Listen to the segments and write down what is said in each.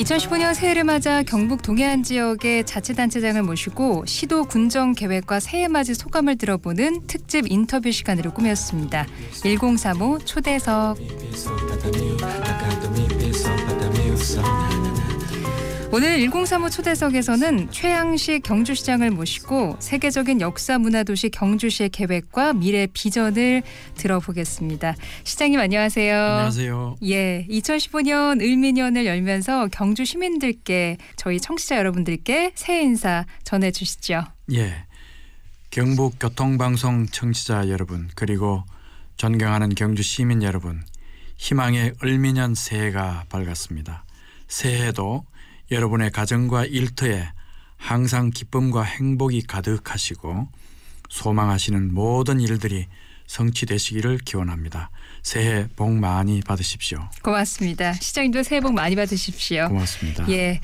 2015년 새해를 맞아 경북 동해안 지역의 자치단체장을 모시고 시도 군정 계획과 새해 맞이 소감을 들어보는 특집 인터뷰 시간으로 꾸몄습니다. 1035 초대석. 오늘 1035 초대석에서는 최양식 경주시장을 모시고 세계적인 역사 문화 도시 경주시의 계획과 미래 비전을 들어보겠습니다. 시장님 안녕하세요. 안녕하세요. 예, 2015년 을미년을 열면서 경주 시민들께 저희 청취자 여러분들께 새해 인사 전해 주시죠. 예. 경북 교통방송 청취자 여러분 그리고 존경하는 경주 시민 여러분 희망의 을미년 새해가 밝았습니다. 새해도 여러분의 가정과 일터에 항상 기쁨과 행복이 가득하시고 소망하시는 모든 일들이 성취되시기를 기원합니다. 새해 복 많이 받으십시오. 고맙습니다. 시장님도 새해 복 많이 받으십시오. 고맙습니다. 예.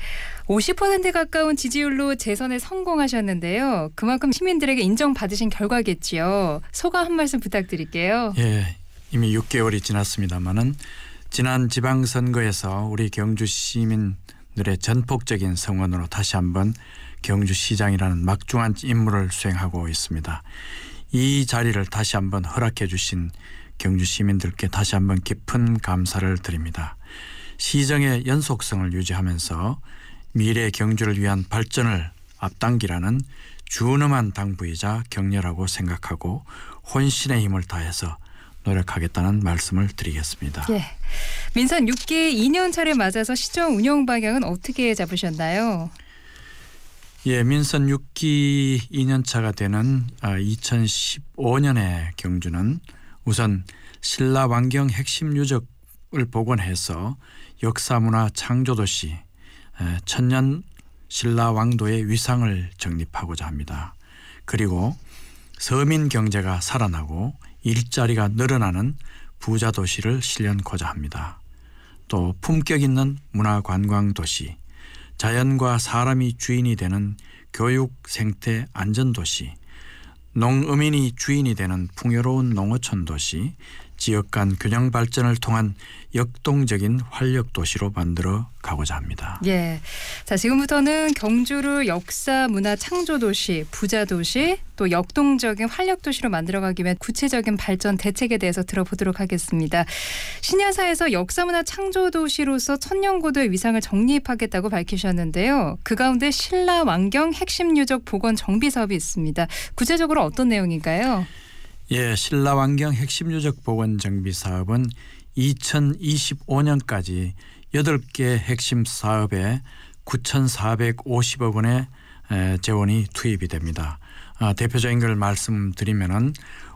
50% 가까운 지지율로 재선에 성공하셨는데요. 그만큼 시민들에게 인정받으신 결과겠지요. 소감 한 말씀 부탁드릴게요. 예. 이미 6개월이 지났습니다마는 지난 지방선거에서 우리 경주 시민 들의 전폭적인 성원으로 다시 한번 경주시장이라는 막중한 임무를 수행하고 있습니다. 이 자리를 다시 한번 허락해 주신 경주 시민들께 다시 한번 깊은 감사를 드립니다. 시정의 연속성을 유지하면서 미래 경주를 위한 발전을 앞당기라는 준엄한 당부이자 격려라고 생각하고 혼신의 힘을 다해서 노력하겠다는 말씀을 드리겠습니다. 예. 민선 6기 2년 차를 맞아서 시정 운영 방향은 어떻게 잡으셨나요? 예, 민선 6기 2년 차가 되는 2015년의 경주는 우선 신라 왕경 핵심 유적을 복원해서 역사문화 창조도시 천년 신라 왕도의 위상을 정립하고자 합니다. 그리고 서민 경제가 살아나고 일자리가 늘어나는 부자 도시를 실현코자 합니다. 또 품격 있는 문화 관광 도시, 자연과 사람이 주인이 되는 교육 생태 안전 도시, 농어민이 주인이 되는 풍요로운 농어촌 도시, 지역 간 균형 발전을 통한 역동적인 활력 도시로 만들어 가고자 합니다. 예. 자, 지금부터는 경주를 역사 문화 창조 도시, 부자 도시, 또 역동적인 활력 도시로 만들어 가기 위한 구체적인 발전 대책에 대해서 들어보도록 하겠습니다. 신야사에서 역사 문화 창조 도시로서 천년고도의 위상을 정립하겠다고 밝히셨는데요. 그 가운데 신라 왕경 핵심 유적 복원 정비 사업이 있습니다. 구체적으로 어떤 내용인가요? 예, 신라환경 핵심 유적 복원 정비 사업은 2025년까지 8개 핵심 사업에 9,450억 원의 재원이 투입이 됩니다. 아, 대표적인 걸 말씀드리면은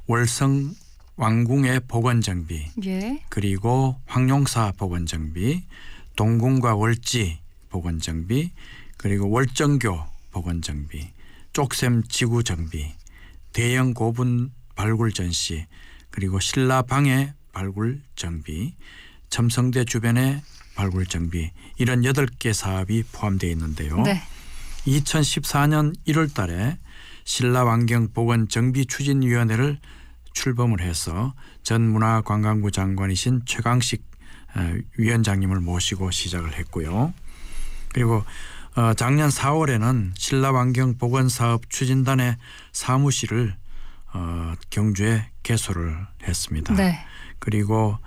월성 왕궁의 복원 정비, 예. 그리고 황룡사 복원 정비, 동궁과 월지 복원 정비, 그리고 월정교 복원 정비, 쪽샘 지구 정비, 대형 고분 발굴 전시 그리고 신라방의 발굴 정비 첨성대 주변의 발굴 정비 이런 여덟 개 사업이 포함되어 있는데요. 네. 2014년 1월 달에 신라 환경 보건 정비 추진 위원회를 출범을 해서 전 문화관광부 장관이신 최강식 어, 위원장님을 모시고 시작을 했고요. 그리고 어, 작년 4월에는 신라 환경 보건 사업 추진단의 사무실을 어, 경주에 개소를 했습니다. 네. 그리고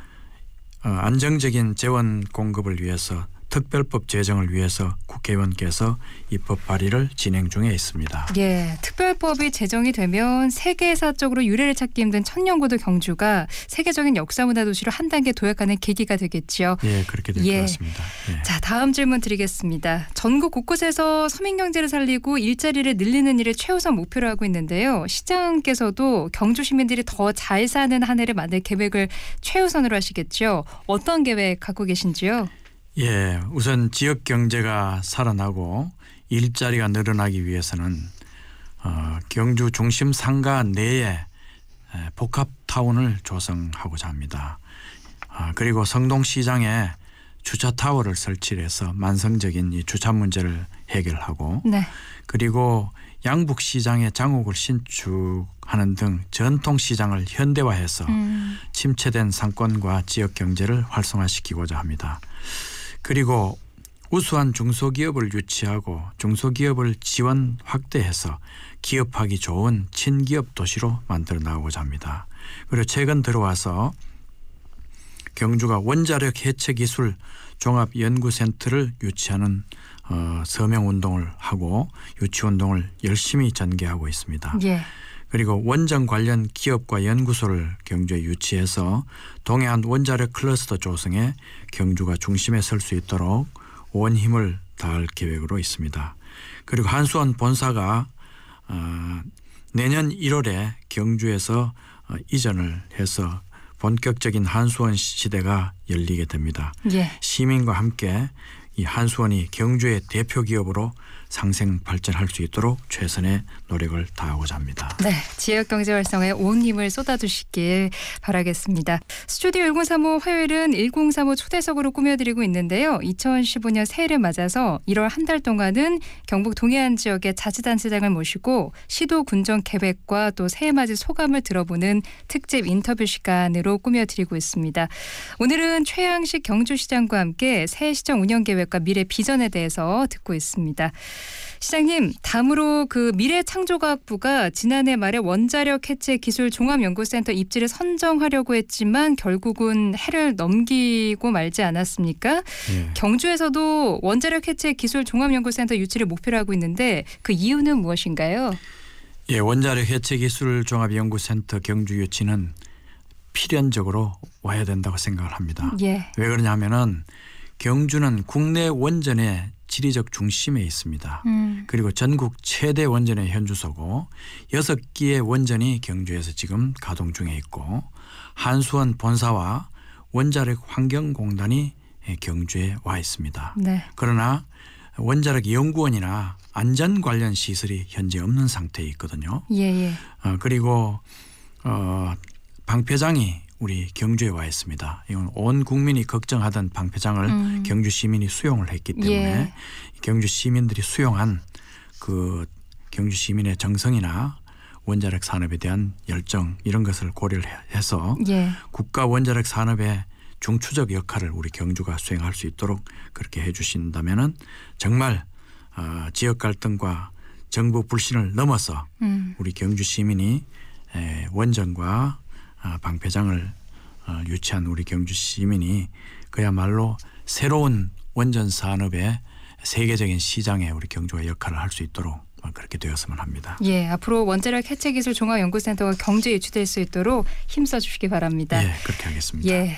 어, 안정적인 재원 공급을 위해서 특별법 제정을 위해서 국회의원께서 입법 발의를 진행 중에 있습니다. 예, 특별법이 제정이 되면 세계사적으로 유래를 찾기 힘든 천년고도 경주가 세계적인 역사문화 도시로 한 단계 도약하는 계기가 되겠지요. 예, 그렇게 될것 예. 같습니다. 예. 자, 다음 질문 드리겠습니다. 전국 곳곳에서 서민 경제를 살리고 일자리를 늘리는 일을 최우선 목표로 하고 있는데요. 시장께서도 경주 시민들이 더 잘 사는 한 해를 만들 계획을 최우선으로 하시겠죠. 어떤 계획 갖고 계신지요? 예, 우선 지역 경제가 살아나고 일자리가 늘어나기 위해서는 어, 경주 중심 상가 내에 복합 타운을 조성하고자 합니다. 아, 그리고 성동시장에 주차 타워를 설치해서 만성적인 이 주차 문제를 해결하고 네. 그리고 양북 시장에 장옥을 신축하는 등 전통 시장을 현대화해서 음. 침체된 상권과 지역 경제를 활성화시키고자 합니다. 그리고 우수한 중소기업을 유치하고 중소기업을 지원 확대해서 기업하기 좋은 친기업 도시로 만들어 나가고자 합니다. 그리고 최근 들어와서 경주가 원자력 해체 기술 종합 연구센터를 유치하는 어, 서명 운동을 하고 유치 운동을 열심히 전개하고 있습니다. 예. 그리고 원전 관련 기업과 연구소를 경주에 유치해서 동해안 원자력 클러스터 조성에 경주가 중심에 설 수 있도록 온 힘을 다할 계획으로 있습니다. 그리고 한수원 본사가 어, 내년 1월에 경주에서 어, 이전을 해서 본격적인 한수원 시대가 열리게 됩니다. 예. 시민과 함께 이 한수원이 경주의 대표 기업으로 상생 발전할 수 있도록 최선의 노력을 다하고자 합니다. 네, 지역 경제 활성화에 온 힘을 쏟아주시길 바라겠습니다. 스튜디오 1035 화요일은 1035 초대석으로 꾸며드리고 있는데요. 2015년 새해를 맞아서 1월 한 달 동안은 경북 동해안 지역의 자치단체장을 모시고 시도 군정 계획과 또 새해 맞이 소감을 들어보는 특집 인터뷰 시간으로 꾸며드리고 있습니다. 오늘은 최양식 경주시장과 함께 새해 시정 운영 계획과 미래 비전에 대해서 듣고 있습니다. 시장님, 다음으로 그 미래창조과학부가 지난해 말에 원자력 해체 기술 종합연구센터 입지를 선정하려고 했지만 결국은 해를 넘기고 말지 않았습니까? 예. 경주에서도 원자력 해체 기술 종합연구센터 유치를 목표로 하고 있는데 그 이유는 무엇인가요? 예, 원자력 해체 기술 종합 연구센터 경주 유치는 필연적으로 와야 된다고 생각을 합니다. 예. 왜 그러냐면은 경주는 국내 원전의 지리적 중심에 있습니다. 음. 그리고 전국 최대 원전의 현주소고 여섯 기의 원전이 경주에서 지금 가동 중에 있고 한수원 본사와 원자력 환경공단이 경주에 와 있습니다. 네. 그러나 원자력 연구원이나 안전 관련 시설이 현재 없는 상태에 있거든요. 예, 예. 어, 그리고 어, 방패장이 우리 경주에 와 있습니다. 이건 온 국민이 걱정하던 방패장을 음. 경주 시민이 수용을 했기 때문에 예. 경주 시민들이 수용한 그 경주 시민의 정성이나 원자력 산업에 대한 열정 이런 것을 고려를 해- 해서 예. 국가 원자력 산업의 중추적 역할을 우리 경주가 수행할 수 있도록 그렇게 해주신다면은 정말 어, 지역 갈등과 정부 불신을 넘어서 음. 우리 경주 시민이 에, 원전과 아, 방폐장을 어, 유치한 우리 경주 시민이 그야말로 새로운 원전 산업의 세계적인 시장에 우리 경주가 역할을 할 수 있도록 어, 그렇게 되었으면 합니다. 예, 앞으로 원자력 해체 기술 종합 연구센터가 경주에 유치될 수 있도록 힘써 주시기 바랍니다. 예, 그렇게 하겠습니다. 예.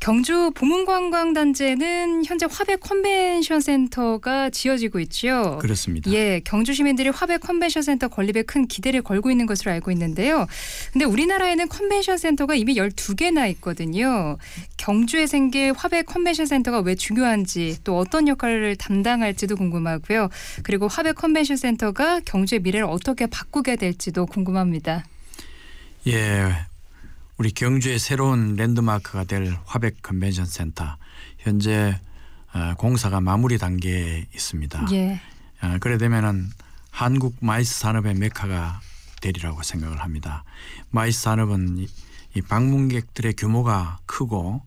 경주 보문관광단지에는 현재 화백 컨벤션 센터가 지어지고 있죠. 그렇습니다. 예, 경주 시민들이 화백 컨벤션 센터 건립에 큰 기대를 걸고 있는 것으로 알고 있는데요. 근데 우리나라에는 컨벤션 센터가 이미 12개나 있거든요. 경주에 생길 화백 컨벤션 센터가 왜 중요한지 또 어떤 역할을 담당할지도 궁금하고요. 그리고 화백 컨벤션 센터가 경주의 미래를 어떻게 바꾸게 될지도 궁금합니다. 예, 우리 경주의 새로운 랜드마크가 될 화백 컨벤션 센터 현재 어, 공사가 마무리 단계에 있습니다. 예. 어, 그래 되면은 한국 MICE 산업의 메카가 되리라고 생각을 합니다. MICE 산업은 이, 이 방문객들의 규모가 크고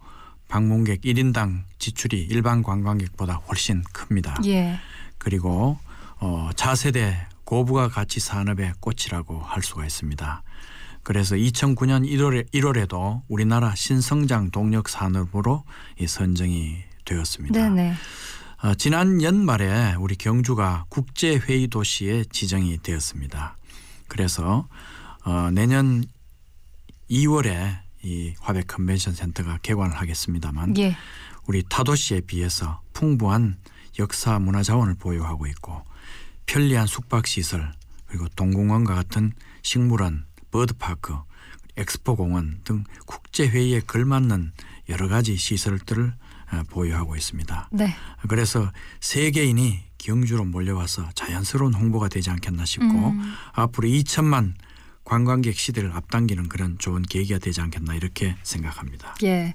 방문객 1인당 지출이 일반 관광객보다 훨씬 큽니다. 예. 그리고 어, 차세대 고부가 가치 산업의 꽃이라고 할 수가 있습니다. 그래서 2009년 1월에 1월에도 우리나라 신성장 동력 산업으로 이 선정이 되었습니다. 네네. 어, 지난 연말에 우리 경주가 국제 회의 도시에 지정이 되었습니다. 그래서 어, 내년 2월에 이 화백 컨벤션 센터가 개관을 하겠습니다만 예. 우리 타도시에 비해서 풍부한 역사 문화 자원을 보유하고 있고 편리한 숙박 시설 그리고 동공원과 같은 식물원, 버드파크, 엑스포 공원 등 국제 회의에 걸맞는 여러 가지 시설들을 어, 보유하고 있습니다. 네. 그래서 세계인이 경주로 몰려와서 자연스러운 홍보가 되지 않겠나 싶고 음. 앞으로 2천만 관광객 시대를 앞당기는 그런 좋은 계기가 되지 않겠나 이렇게 생각합니다. 예.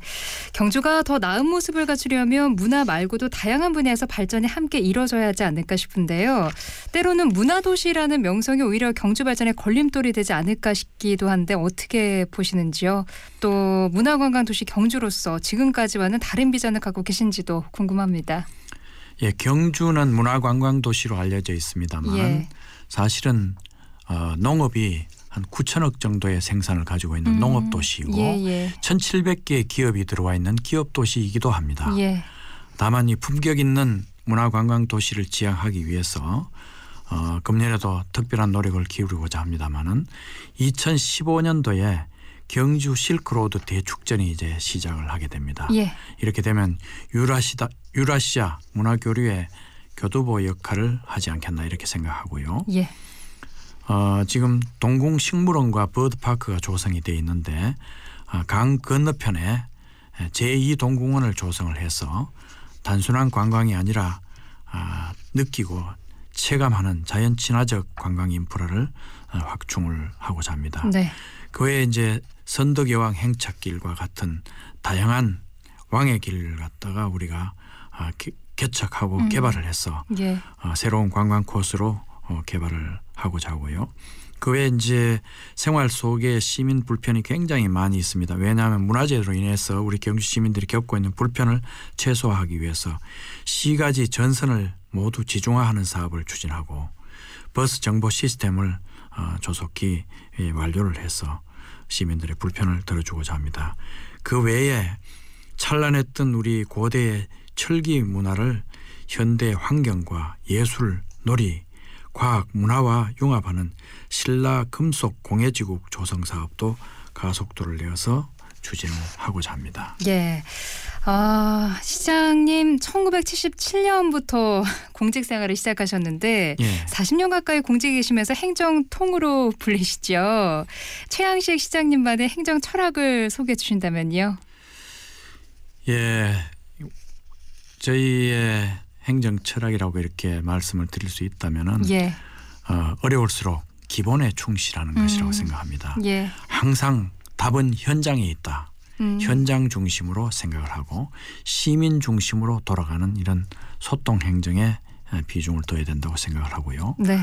경주가 더 나은 모습을 갖추려면 문화 말고도 다양한 분야에서 발전이 함께 이뤄져야 하지 않을까 싶은데요. 때로는 문화 도시라는 명성이 오히려 경주 발전에 걸림돌이 되지 않을까 싶기도 한데 어떻게 보시는지요? 또 문화관광 도시 경주로서 지금까지와는 다른 비전을 갖고 계신지도 궁금합니다. 예, 경주는 문화관광 도시로 알려져 있습니다만 예. 사실은 어, 농업이 한 9천억 정도의 생산을 가지고 있는 음. 농업 도시이고 예, 예. 1,700개의 기업이 들어와 있는 기업 도시이기도 합니다. 예. 다만 이 품격 있는 문화관광 도시를 지향하기 위해서 어, 금년에도 특별한 노력을 기울이고자 합니다마는 2015년도에 경주 실크로드 대축전이 이제 시작을 하게 됩니다. 예. 이렇게 되면 유라시다, 유라시아 문화 교류의 교두보 역할을 하지 않겠나 이렇게 생각하고요. 예. 어, 지금 동궁식물원과 버드파크가 조성이 돼 있는데 아, 강 건너편에 제2 동궁원을 조성을 해서 단순한 관광이 아니라 아, 느끼고 체감하는 자연 친화적 관광 인프라를 어, 확충을 하고자 합니다. 네. 그 외에 이제 선덕여왕 행착길과 같은 다양한 왕의 길을 갖다가 우리가 아, 개- 개척하고 음. 개발을 해서 예. 어, 새로운 관광 코스로 어, 개발을 하고자 하고요. 그 외에 이제 생활 속에 시민 불편이 굉장히 많이 있습니다. 왜냐하면 문화재로 인해서 우리 경주 시민들이 겪고 있는 불편을 최소화하기 위해서 시가지 전선을 모두 지중화하는 사업을 추진하고 버스 정보 시스템을 어, 조속히 예, 완료를 해서 시민들의 불편을 덜어주고자 합니다. 그 외에 찬란했던 우리 고대의 철기 문화를 현대 환경과 예술, 놀이, 과학, 문화와 융합하는 신라 금속 공예지국 조성 사업도 가속도를 내어서 추진을 하고자 합니다. 예. 아, 시장님 1977년부터 공직 생활을 시작하셨는데 예. 40년 가까이 공직에 계시면서 행정통으로 불리시죠. 최양식 시장님만의 행정 철학을 소개해 주신다면요. 예. 저희의 행정 철학이라고 이렇게 말씀을 드릴 수 있다면은 예. 어, 어려울수록 기본에 충실하는 음. 것이라고 생각합니다. 예. 항상 답은 현장에 있다. 음. 현장 중심으로 생각을 하고 시민 중심으로 돌아가는 이런 소통 행정에 비중을 둬야 된다고 생각을 하고요. 네.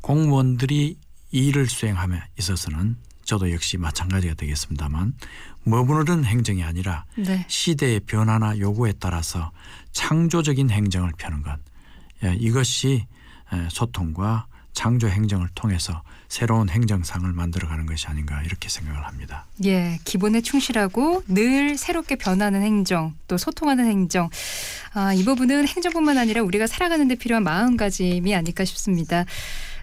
공무원들이 이 일을 수행함에 있어서는 저도 역시 마찬가지가 되겠습니다만 머무르는 행정이 아니라 네. 시대의 변화나 요구에 따라서 창조적인 행정을 펴는 것 예, 이것이 에, 소통과 창조 행정을 통해서 새로운 행정상을 만들어가는 것이 아닌가 이렇게 생각을 합니다. 예, 기본에 충실하고 늘 새롭게 변하는 행정, 또 소통하는 행정. 아, 이 부분은 행정뿐만 아니라 우리가 살아가는 데 필요한 마음가짐이 아닐까 싶습니다.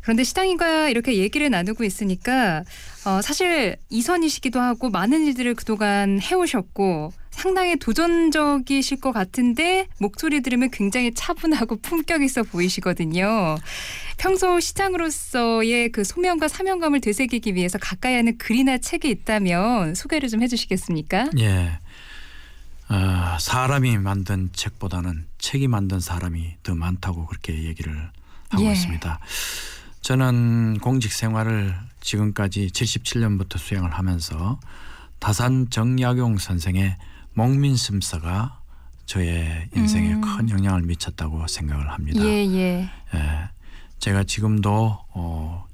그런데 시장님과 이렇게 얘기를 나누고 있으니까 어, 사실 이선이시기도 하고 많은 일들을 그동안 해오셨고 상당히 도전적이실 것 같은데 목소리 들으면 굉장히 차분하고 품격 있어 보이시거든요. 평소 시장으로서의 그 소명과 사명감을 되새기기 위해서 가까이 하는 글이나 책이 있다면 소개를 좀 해주시겠습니까? 예. 어, 사람이 만든 책보다는 책이 만든 사람이 더 많다고 그렇게 얘기를 하고 예. 있습니다. 저는 공직 생활을 지금까지 77년부터 수행을 하면서 다산 정약용 선생의 목민심서가 저의 인생에 음. 큰 영향을 미쳤다고 생각을 합니다. 예, 예. 예, 제가 지금도 어,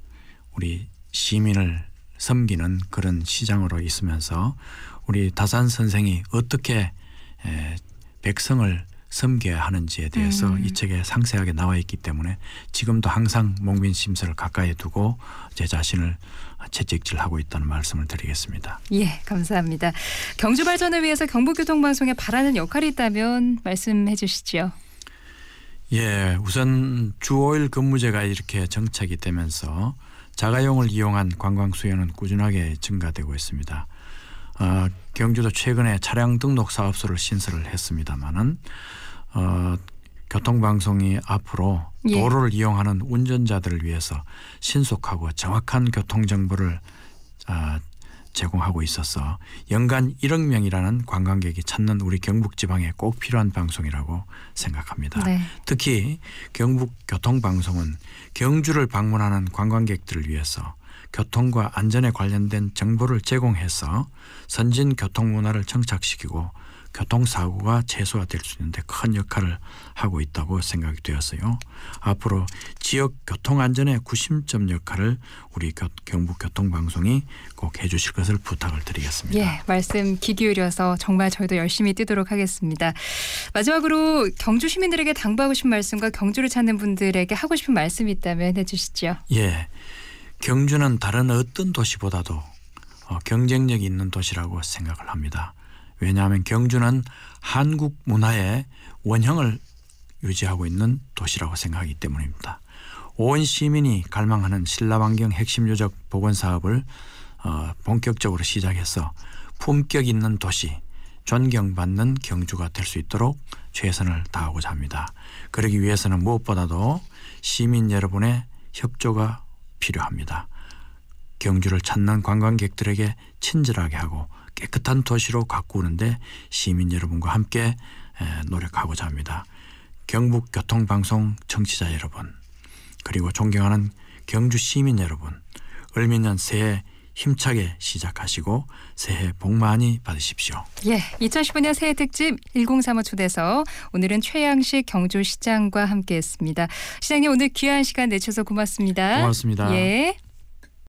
우리 시민을 섬기는 그런 시장으로 있으면서 우리 다산 선생이 어떻게 에, 백성을 섬겨야 하는지에 대해서 음. 이 책에 상세하게 나와 있기 때문에 지금도 항상 목민 심서를 가까이 두고 제 자신을 채찍질하고 있다는 말씀을 드리겠습니다. 예, 감사합니다. 경주 발전을 위해서 경부교통방송에 바라는 역할이 있다면 말씀해 주시죠. 예, 우선 주 5일 근무제가 이렇게 정착이 되면서 자가용을 이용한 관광 수요는 꾸준하게 증가되고 있습니다. 어, 경주도 최근에 차량 등록 사업소를 신설을 했습니다마는 어, 교통방송이 앞으로 예. 도로를 이용하는 운전자들을 위해서 신속하고 정확한 교통 정보를 아, 제공하고 있어서 연간 1억 명이라는 관광객이 찾는 우리 경북 지방에 꼭 필요한 방송이라고 생각합니다. 네. 특히 경북 교통방송은 경주를 방문하는 관광객들을 위해서 교통과 안전에 관련된 정보를 제공해서 선진 교통 문화를 정착시키고 교통사고가 최소화될 수 있는데 큰 역할을 하고 있다고 생각이 되었어요. 앞으로 지역 교통안전의 구심점 역할을 우리 교, 경북교통방송이 꼭 해주실 것을 부탁을 드리겠습니다. 예, 말씀 귀 기울여서 정말 저희도 열심히 뛰도록 하겠습니다. 마지막으로 경주 시민들에게 당부하고 싶은 말씀과 경주를 찾는 분들에게 하고 싶은 말씀이 있다면 해주시죠. 예, 경주는 다른 어떤 도시보다도 어, 경쟁력 있는 도시라고 생각을 합니다. 왜냐하면 경주는 한국 문화의 원형을 유지하고 있는 도시라고 생각하기 때문입니다. 온 시민이 갈망하는 신라환경 핵심 유적 복원 사업을 어, 본격적으로 시작해서 품격 있는 도시, 존경받는 경주가 될 수 있도록 최선을 다하고자 합니다. 그러기 위해서는 무엇보다도 시민 여러분의 협조가 필요합니다. 경주를 찾는 관광객들에게 친절하게 하고 깨끗한 도시로 가꾸는데 시민 여러분과 함께 노력하고자 합니다. 경북교통방송 청취자 여러분 그리고 존경하는 경주 시민 여러분 을미년 새해 힘차게 시작하시고 새해 복 많이 받으십시오. 예, 2015년 새해 특집 1035 초대서 오늘은 최양식 경주시장과 함께했습니다. 시장님 오늘 귀한 시간 내주셔서 고맙습니다. 고맙습니다. 예.